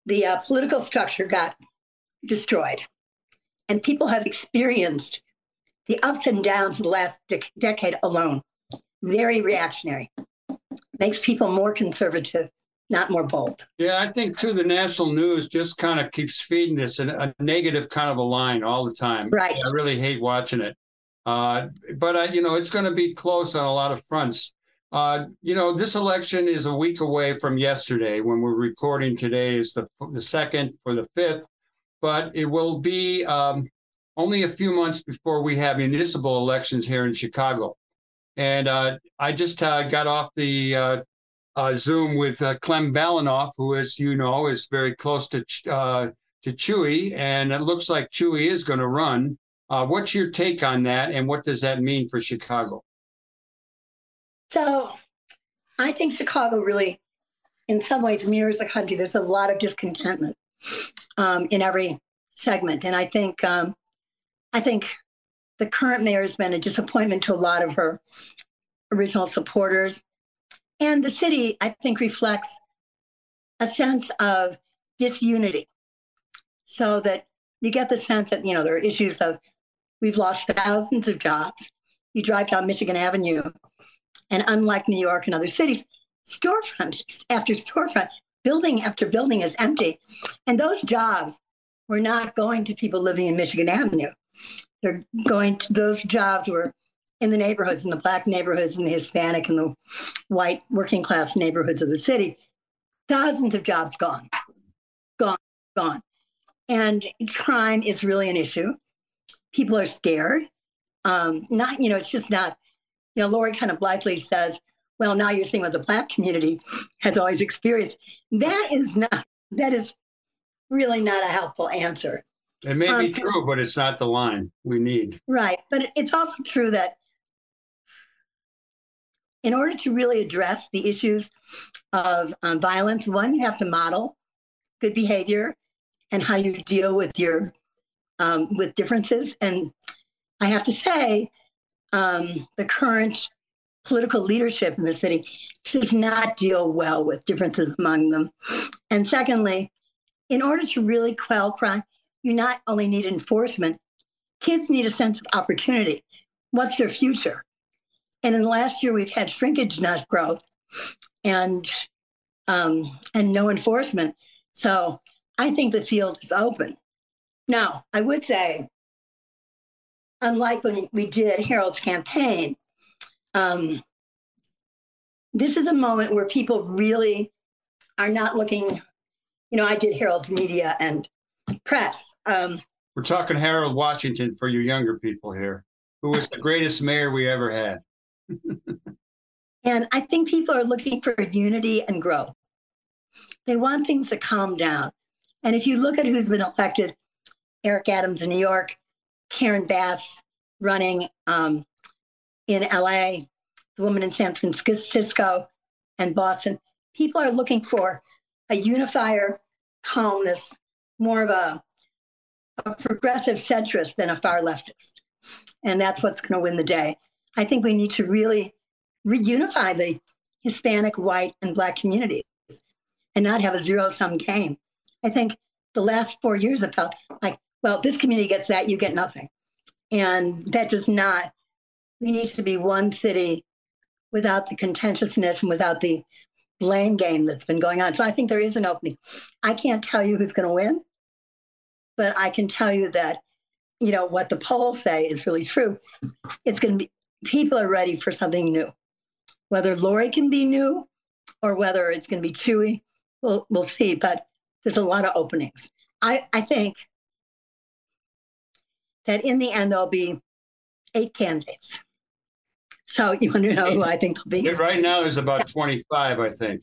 the uh, political structure got destroyed. And people have experienced the ups and downs of the last dec- decade alone. Very reactionary. Makes people more conservative, not more bold. Yeah, I think too the national news just kind of keeps feeding this in a negative kind of a line all the time. Right. I really hate watching it. Uh, but I, you know, it's going to be close on a lot of fronts. Uh, you know, this election is a week away from yesterday. When we're recording today is the the second or the fifth, but it will be um, only a few months before we have municipal elections here in Chicago. And uh, I just uh, got off the uh, uh, Zoom with uh, Clem Balanoff, who, as you know, is very close to to Chuy, and it looks like Chuy is going to run. What's your take on that, and what does that mean for Chicago? So I think Chicago really, in some ways, mirrors the country. There's a lot of discontentment um, in every segment, and I think um, I think the current mayor has been a disappointment to a lot of her original supporters, and the city I think reflects a sense of disunity, so that you get the sense that you know there are issues of we've lost thousands of jobs. You drive down Michigan Avenue and unlike New York and other cities, storefront after storefront, building after building is empty. And those jobs were not going to people living in Michigan Avenue. They're going to those jobs were in the neighborhoods, in the black neighborhoods, in the Hispanic and the white working class neighborhoods of the city. Thousands of jobs gone, gone, gone. And crime is really an issue. People are scared. Um, not, you know, it's just not you know, Lori kind of blithely says, well, now you're seeing what the black community has always experienced. That is not, that is really not a helpful answer. It may be Um, true, but it's not the line we need. Right. But it's also true that in order to really address the issues of um, violence, one, you have to model good behavior and how you deal with your um, with differences. And I have to say, um, the current political leadership in the city does not deal well with differences among them. And secondly, in order to really quell crime, you not only need enforcement, kids need a sense of opportunity. What's their future? And in the last year, we've had shrinkage, not growth, and um, and no enforcement. So I think the field is open. Now, I would say, unlike when we did Harold's campaign, um, this is a moment where people really are not looking. You know, I did Harold's media and press. Um, We're talking Harold Washington for you younger people here, who was the greatest mayor we ever had. And I think people are looking for unity and growth. They want things to calm down. And if you look at who's been elected, Eric Adams in New York, Karen Bass running um, in LA, the woman in San Francisco and Boston, people are looking for a unifier, calmness, more of a, a progressive centrist than a far leftist. And that's what's going to win the day. I think we need to really reunify the Hispanic, white, and Black communities and not have a zero sum game. I think the last four years have felt like, well, this community gets that, you get nothing. And that does not, we need to be one city without the contentiousness and without the blame game that's been going on. So I think there is an opening. I can't tell you who's going to win, but I can tell you that, you know, what the polls say is really true. It's going to be, people are ready for something new. Whether Lori can be new or whether it's going to be Chuy, We'll we'll see. But there's a lot of openings. I I think that in the end there'll be eight candidates. So you want to know who I think will be? Right now, there's about 25, I think.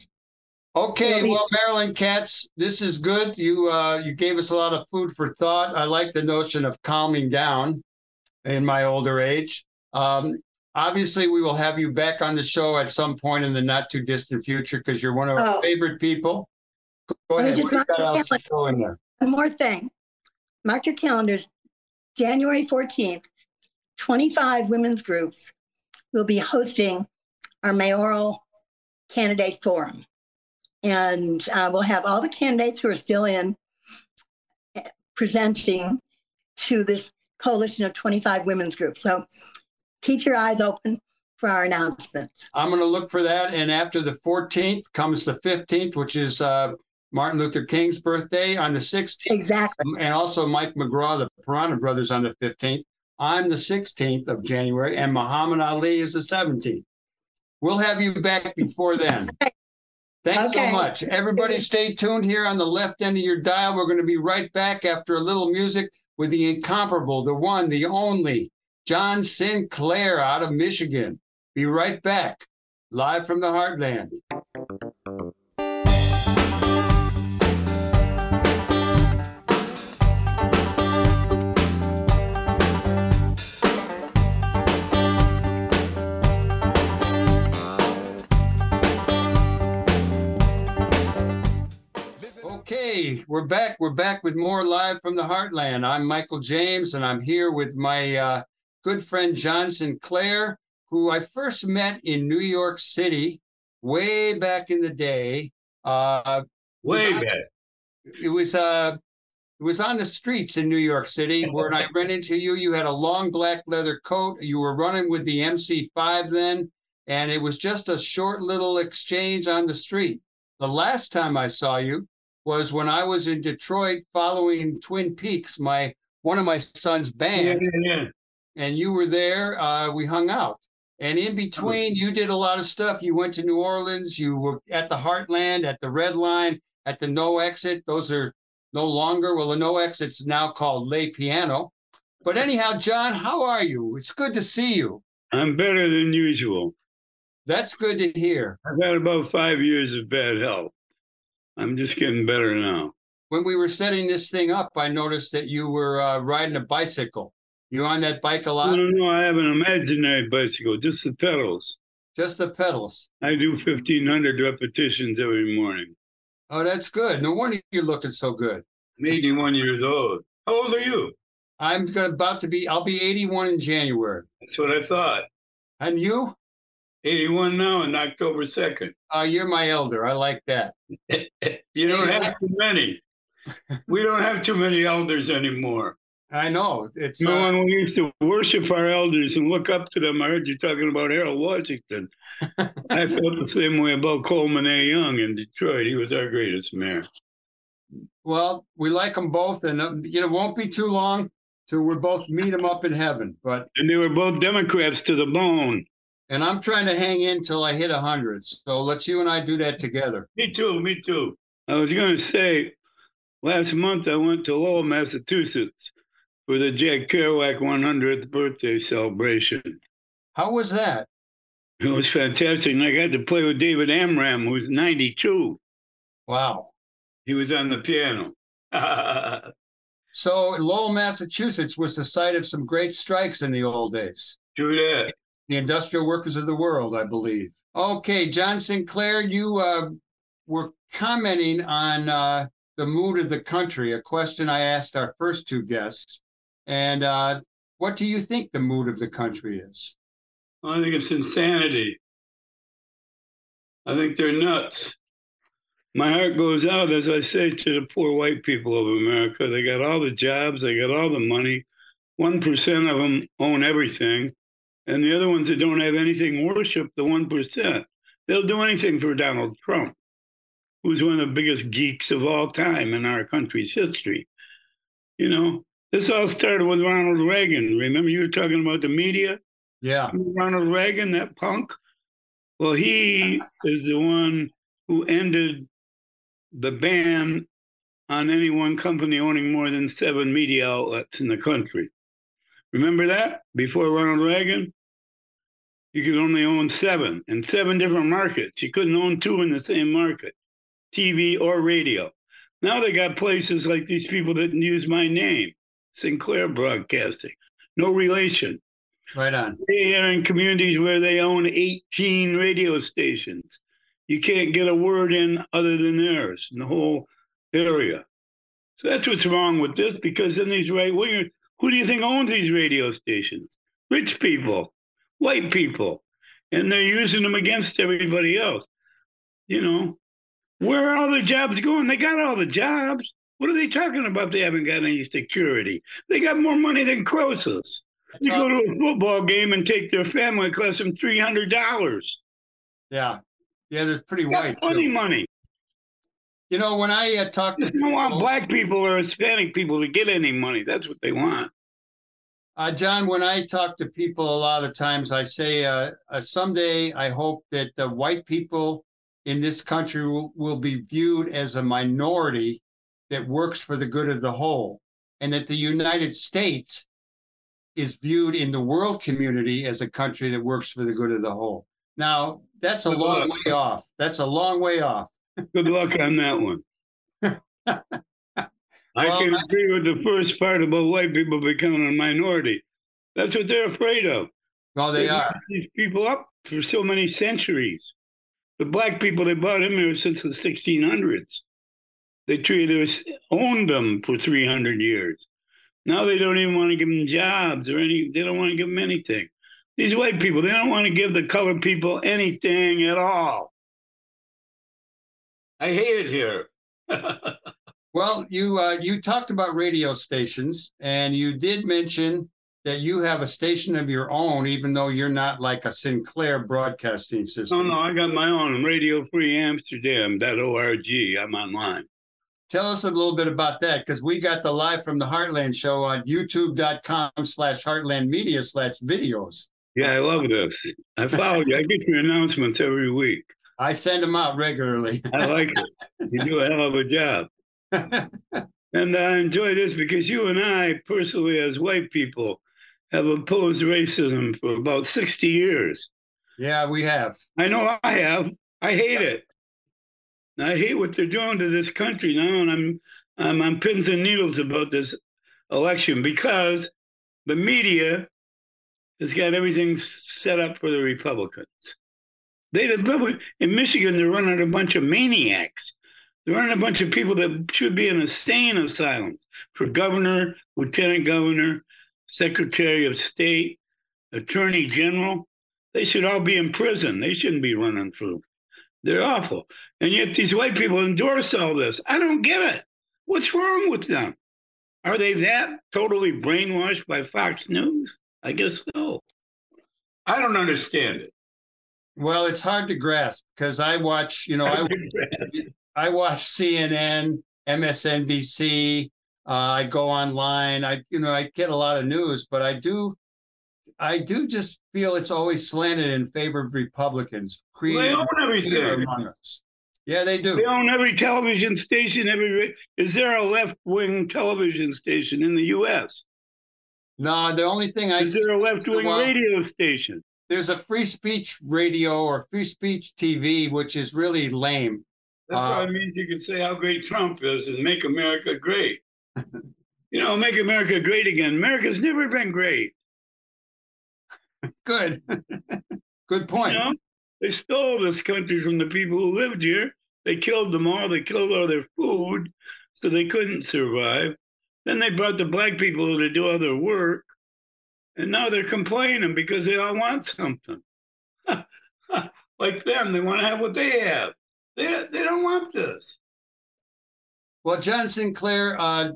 Okay, well, Marilyn Katz, this is good. You uh, you gave us a lot of food for thought. I like the notion of calming down in my older age. Um, obviously, we will have you back on the show at some point in the not too distant future because you're one of our Oh. favorite people. Go Let ahead. just do got mark else to in there? One more thing. Mark your calendars. January 14th, 25 women's groups will be hosting our mayoral candidate forum. And uh, we'll have all the candidates who are still in eh, presenting to this coalition of 25 women's groups. So keep your eyes open for our announcements. I'm going to look for that. And after the 14th comes the 15th, which is uh, Martin Luther King's birthday on the 16th. Exactly. and also Mike McGraw, the Piranha Brothers, on the 15th. I'm the 16th of January, and Muhammad Ali is the 17th. We'll have you back before then. Thanks Okay. so much. Everybody, stay tuned here on the left end of your dial. We're going to be right back after a little music with the incomparable, the one, the only, John Sinclair out of Michigan. Be right back, live from the heartland. Okay, we're back. We're back with more live from the heartland. I'm Michael James, and I'm here with my uh, good friend John Sinclair, who I first met in New York City way back in the day. Uh, Way back. it was uh, it was on the streets in New York City where I ran into you. You had a long black leather coat. You were running with the MC5 then, and it was just a short little exchange on the street. The last time I saw you was when I was in Detroit following Twin Peaks, my one of my son's Yeah, band, yeah, yeah. and you were there. Uh, we hung out. And in between, you did a lot of stuff. You went to New Orleans. You were at the Heartland, at the Red Line, at the No Exit. Those are no longer. Well, the No Exit's now called Lay Piano. But anyhow, John, how are you? It's good to see you. I'm better than usual. That's good to hear. I've had about five years of bad health. I'm just getting better now. When we were setting this thing up, I noticed that you were uh, riding a bicycle. You're on that bike a lot? no, no. I have an imaginary bicycle, just the pedals. Just the pedals. I do 1,500 repetitions every morning. Oh, that's good. No wonder you're looking so good. I'm 81 years old. How old are you? I'm about to be. I'll be 81 in January. That's what I thought. And you? 81 now and October 2nd. Uh, you're my elder. I like that. You don't have too many. We don't have too many elders anymore. I know. It's No uh, one we used to worship our elders and look up to them. I heard you talking about Harold Washington. I felt the same way about Coleman A. Young in Detroit. He was our greatest mayor. well, we like them both, and uh, you know, it won't be too long till we both meet them up in heaven. But And they were both Democrats to the bone. And I'm trying to hang in till I hit a hundred. So let's you and I do that together. Me too, me too. I was going to say, last month I went to Lowell, Massachusetts for the Jack Kerouac 100th birthday celebration. How was that? It was fantastic. And I got to play with David Amram, who's 92. Wow. He was on the piano. So Lowell, Massachusetts was the site of some great strikes in the old days. Do that. The industrial workers of the world, I believe. Okay, John Sinclair, you uh, were commenting on uh, the mood of the country, a question I asked our first two guests. And uh, what do you think the mood of the country is? I think it's insanity. I think they're nuts. My heart goes out, as I say, to the poor white people of America. They got all the jobs, they got all the money. 1% of them own everything. And the other ones that don't have anything worship the 1%. They'll do anything for Donald Trump, who's one of the biggest geeks of all time in our country's history. You know, this all started with Ronald Reagan. Remember, you were talking about the media? Yeah, Ronald Reagan, that punk. Well, he is the one who ended the ban on any one company owning more than seven media outlets in the country. Remember that before Ronald Reagan? You could only own seven in seven different markets. You couldn't own two in the same market, TV or radio. Now they got places like these people that use my name, Sinclair Broadcasting. No relation. Right on. They are in communities where they own 18 radio stations. You can't get a word in other than theirs in the whole area. So that's what's wrong with this because then these right wingers, who do you think owns these radio stations? Rich people, white people. And they're using them against everybody else. You know, where are all the jobs going? They got all the jobs. What are they talking about? They haven't got any security. They got more money than Croesus. You go to a football game and take their family, it costs them three hundred dollars. Yeah, yeah, they're pretty white. plenty too. money. You know, when I uh, talk to They don't want black people or Hispanic people to get any money. That's what they want. Uh, John, when I talk to people, a lot of times I say, uh, uh, someday I hope that the white people in this country will, will be viewed as a minority that works for the good of the whole, and that the United States is viewed in the world community as a country that works for the good of the whole. Now, that's a long way off. That's a long way off. Good luck on that one. I Well, can agree with the first part about white people becoming a minority. That's what they're afraid of. No, they They've are. These people up for so many centuries. The black people, they brought them here since the 1600s. They treated us, owned them for 300 years. Now they don't even want to give them jobs or any, they don't want to give them anything. These white people, they don't want to give the colored people anything at all. I hate it here. Well, you uh, you talked about radio stations, and you did mention that you have a station of your own, even though you're not like a Sinclair broadcasting system. No, no, I got my own Radio Free Amsterdam.org. I'm online. Tell us a little bit about that, because we got the live from the Heartland show on youtube.com slash heartland media slash videos. Yeah, I love this. I follow you. I get your announcements every week. I send them out regularly. I like it. You do a hell of a job. And I enjoy this because you and I, personally, as white people, have opposed racism for about 60 years. yeah, we have. I know I have. I hate it. I hate what they're doing to this country now, and I'm I'm on pins and needles about this election because the media has got everything set up for the Republicans. They the in Michigan, they're running a bunch of maniacs. They're running a bunch of people that should be in insane asylums for governor, lieutenant governor, secretary of state, attorney general. They should all be in prison. They shouldn't be running for. They're awful. And yet these white people endorse all this. I don't get it. What's wrong with them? Are they that totally brainwashed by Fox News? I guess so. I don't understand it. Well, it's hard to grasp because I watch, you know, I I watch CNN, MSNBC. Uh, I go online. I, you know, I get a lot of news, but I do, I do just feel it's always slanted in favor of Republicans. they own everything. among us. Yeah, they do. They own every television station. Every is there a left wing television station in the U.S.? No, the only thing I Is there a left wing radio station? There's a free speech radio or free speech TV, which is really lame. That Uh, probably means you can say how great Trump is and make America great. you know, make America great again. America's never been great. Good, good point. You know, they stole this country from the people who lived here. They killed them all. They killed all their food, so they couldn't survive. Then they brought the black people to do all their work, and now they're complaining because they all want something. like them, they want to have what they have. They they don't want this. Well, John Sinclair, uh,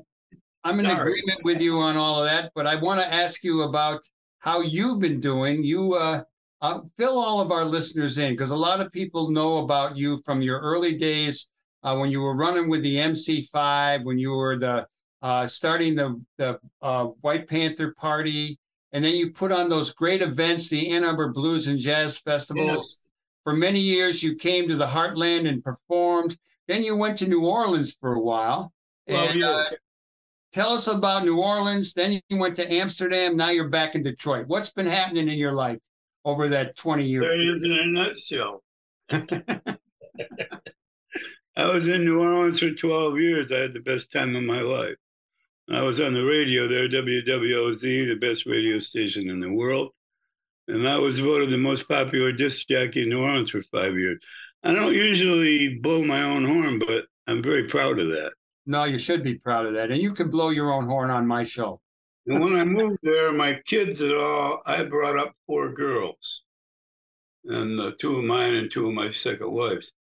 I'm in agreement with you on all of that, but I want to ask you about how you've been doing. You uh, uh, fill all of our listeners in because a lot of people know about you from your early days uh, when you were running with the MC5, when you were the uh, starting the the uh, White Panther Party, and then you put on those great events, the Ann Arbor Blues and Jazz festivals For many years, you came to the Heartland and performed. Then you went to New Orleans for a while. Well, and yeah. uh, tell us about New Orleans. Then you went to Amsterdam. Now you're back in Detroit. What's been happening in your life over that 20 year There is in a nutshell. I was in New Orleans for 12 years. I had the best time of my life. I was on the radio there, WWOZ, the best radio station in the world. And I was voted the most popular disc jockey in New Orleans for five years. I don't usually blow my own horn, but I'm very proud of that. No, you should be proud of that. And you can blow your own horn on my show. And when I moved there, my kids and all, I brought up four girls, and uh, two of mine and two of my second wives.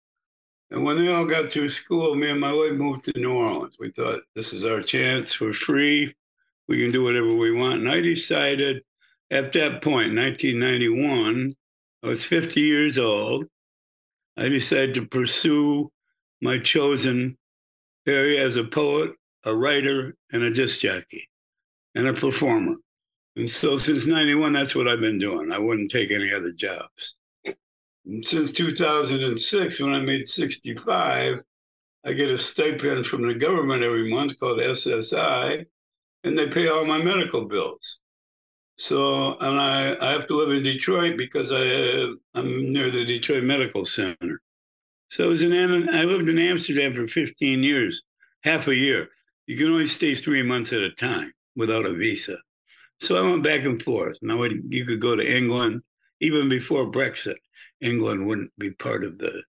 And when they all got through school, me and my wife moved to New Orleans. We thought this is our chance. We're free. We can do whatever we want. And I decided at that point, 1991, I was 50 years old. I decided to pursue my chosen area as a poet, a writer, and a disc jockey and a performer. And so since 91, that's what I've been doing. I wouldn't take any other jobs. Since 2006, when I made 65, I get a stipend from the government every month called SSI, and they pay all my medical bills. So, and I, I have to live in Detroit because I, I'm near the Detroit Medical Center. So I was in, I lived in Amsterdam for 15 years, half a year. You can only stay three months at a time without a visa. So I went back and forth. Now you could go to England, even before Brexit. England wouldn't be part of the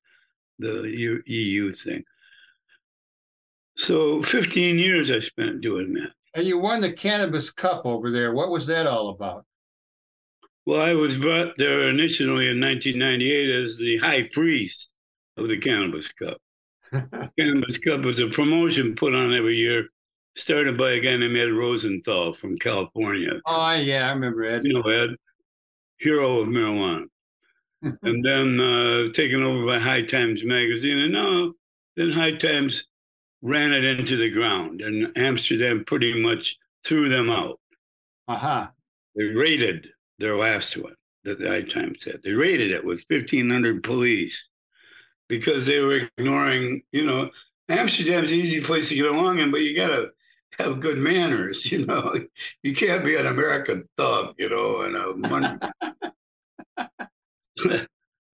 the EU thing. So 15 years I spent doing that. And you won the Cannabis Cup over there. What was that all about? Well, I was brought there initially in 1998 as the high priest of the Cannabis Cup. Cannabis Cup was a promotion put on every year, started by a guy named Ed Rosenthal from California. Oh, yeah, I remember Ed. You know, Ed, hero of marijuana. Mm-hmm. and then uh, taken over by High Times magazine. And now, then High Times ran it into the ground, and Amsterdam pretty much threw them out. Aha. They raided their last one, that the High Times had. They raided it with 1,500 police because they were ignoring, you know, Amsterdam's an easy place to get along in, but you got to have good manners, you know. You can't be an American thug, you know, and a money.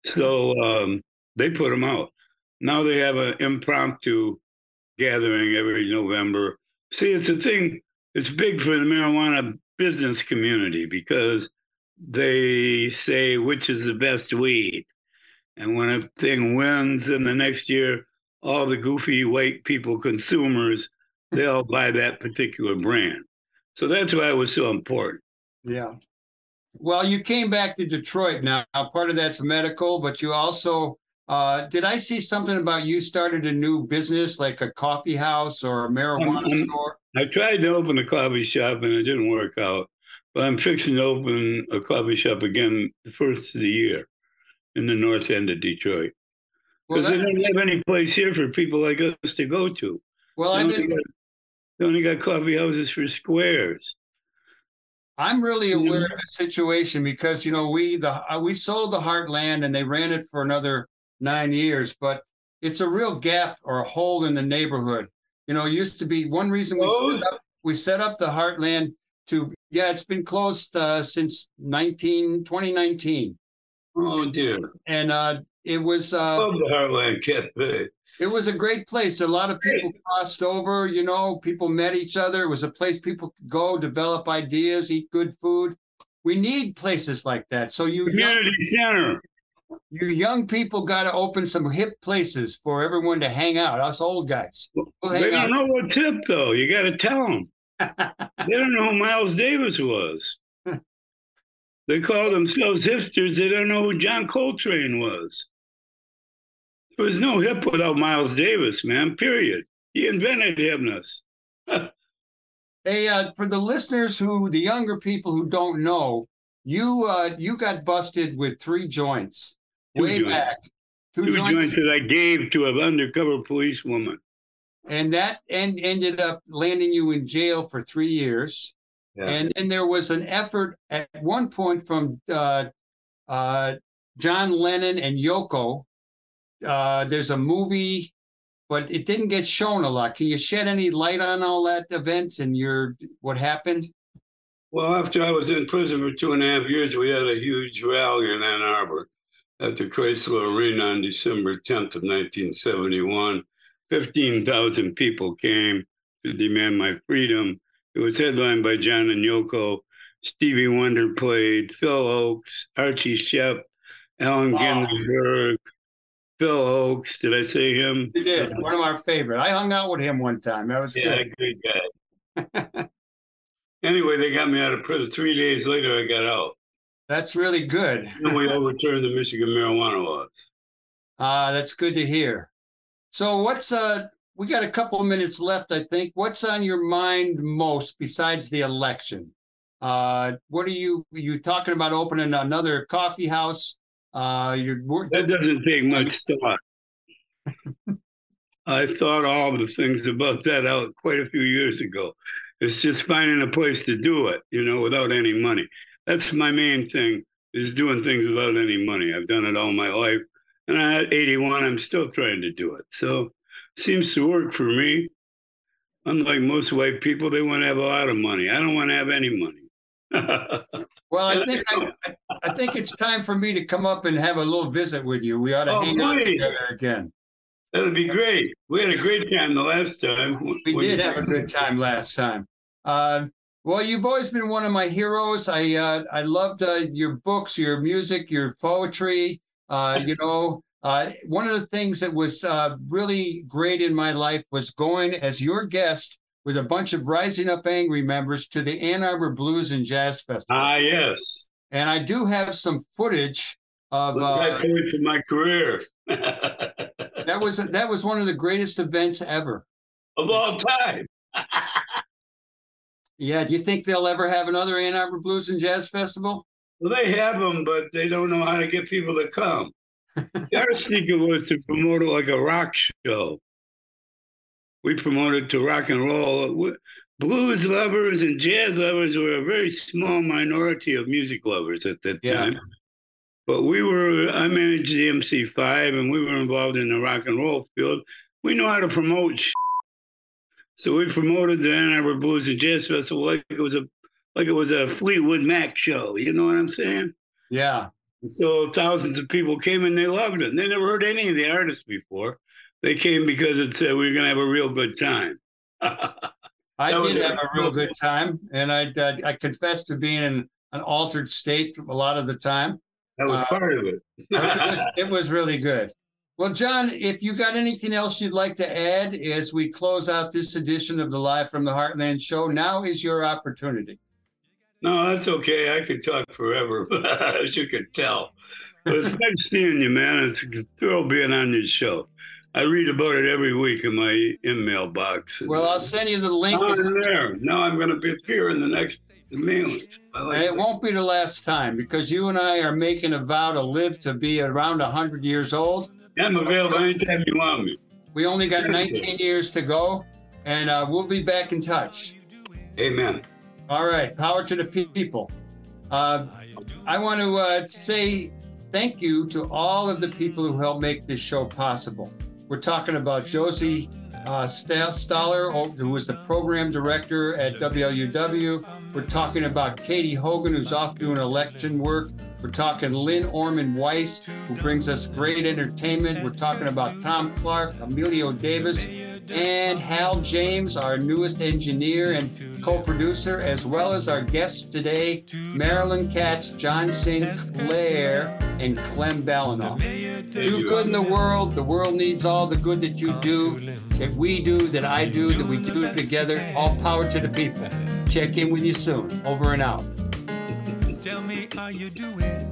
so um, they put them out. Now they have an impromptu gathering every November. See, it's a thing. It's big for the marijuana business community because they say which is the best weed, and when a thing wins, then the next year all the goofy white people consumers they all buy that particular brand. So that's why it was so important. Yeah. Well, you came back to Detroit now. Part of that's medical, but you also uh, did I see something about you started a new business like a coffee house or a marijuana Um, um, store? I tried to open a coffee shop and it didn't work out. But I'm fixing to open a coffee shop again the first of the year in the north end of Detroit. Well, Because they don't have any place here for people like us to go to. well, They I didn't. got, they only got coffee houses for squares. I'm really aware of the situation because you know we the uh, we sold the Heartland and they ran it for another nine years, but it's a real gap or a hole in the neighborhood. You know, it used to be one reason we set up, we set up the Heartland to yeah, it's been closed uh, since 19, 2019. Oh dear. and uh, it was uh, Love the Heartland Cafe. It was a great place. A lot of people crossed over. You know, people met each other. It was a place people could go, develop ideas, eat good food. We need places like that. So you young, Community center. you young people got to open some hip places for everyone to hang out. Us old guys. We'll They don't know what's hip though. You got to tell them. they don't know who Miles Davis was. they call themselves hipsters. They don't know who John Coltrane was. There was no hip without Miles Davis, man. Period. He invented hipness. Hey, uh, for the listeners who, the younger people who don't know, you uh, you got busted with three joints Two way joints. back. Two joints that I gave to an undercover policewoman. and that and ended up landing you in jail for three years. Yeah. And then there was an effort at one point from uh, uh, John Lennon and Yoko. Uh, there's a movie, but it didn't get shown a lot. Can you shed any light on all that events and your what happened? Well, after I was in prison for two and a half years, we had a huge rally in Ann Arbor at the Chrysler Arena on December 10th of 1971. 15,000 people came to demand my freedom. It was headlined by John and Yoko. Stevie Wonder played, Phil Ochs, Archie Shepp, Allen Wow. Ginsberg, Phil Ochs. Did I say him? You did. One of our favorite. I hung out with him one time. That was Yeah, good. great guy. anyway, they got me out of prison. Three days later, I got out. That's really good. Then we overturned the Michigan marijuana laws. Uh, that's good to hear. So what's uh we got a couple of minutes left, I think. What's on your mind most besides the election? Uh what are you you talking about opening another coffee house? Uh you're That doesn't take much thought. I thought all the things about that out quite a few years ago. It's just finding a place to do it, you know, without any money. That's my main thing is doing things without any money. I've done it all my life. And at 81, I'm still trying to do it. So seems to work for me. Unlike most white people, they want to have a lot of money. I don't want to have any money. Well, I think I, I think it's time for me to come up and have a little visit with you. We ought to Oh, hang out together again. That'd be great. We had a great time the last time. We When- did have a good time last time. Uh, well, you've always been one of my heroes. I uh, I loved uh, your books, your music, your poetry. Uh, you know, uh, one of the things that was uh, really great in my life was going as your guest with a bunch of Rising Up Angry members to the Ann Arbor Blues and Jazz Festival. Ah, yes. and I do have some footage of uh, points of my career. that was that was one of the greatest events ever. Of all time. Yeah, do you think they'll ever have another Ann Arbor Blues and Jazz Festival? Well, they have them, but they don't know how to get people to come. Our secret was to promote it like a rock show. We promoted to rock and roll. Blues lovers and jazz lovers were a very small minority of music lovers at that Yeah. time. But we were, I managed the MC5 and we were involved in the rock and roll field. We know how to promote. sh- So we promoted the Ann Arbor Blues and Jazz Festival like it was a like it was a Fleetwood Mac show. You know what I'm saying? Yeah. So thousands of people came and they loved it. They never heard any of the artists before. They came because it said we are gonna have a real good time. I did have a real good time, and I uh, I confess to being in an altered state a lot of the time. That was Uh, part of it. It, was, it was really good. Well, John, if you got anything else you'd like to add as we close out this edition of the Live from the Heartland show, now is your opportunity. no, that's okay. I could talk forever, as you could tell. But it's nice seeing you, man. It's a thrill being on your show. I read about it every week in my email box. Well, I'll send you the link. Now I'm there. Now I'm going to be appear in the next mailings. Like it that. won't be the last time because you and I are making a vow to live to be around 100 years old. I'm available anytime you want me. We only got 19 years to go, and uh, we'll be back in touch. Amen. All right, power to the people. Uh, I want to uh, say thank you to all of the people who helped make this show possible. We're talking about Josie uh, Stoller, oh, who was the program director at WLUW. We're talking about Katie Hogan, who's off doing election work. We're talking Lynn Orman Weiss, who brings us great entertainment. We're talking about Tom Clark, Emilio Davis, and Hal James, our newest engineer and co producer, as well as our guests today, Marilyn Katz, John Sinclair, and Clem Balanoff. Do good in the world. The world needs all the good that you do, that we do, that I do, that we do together. All power to the people. Check in with you soon. Over and out. Tell me how you doing?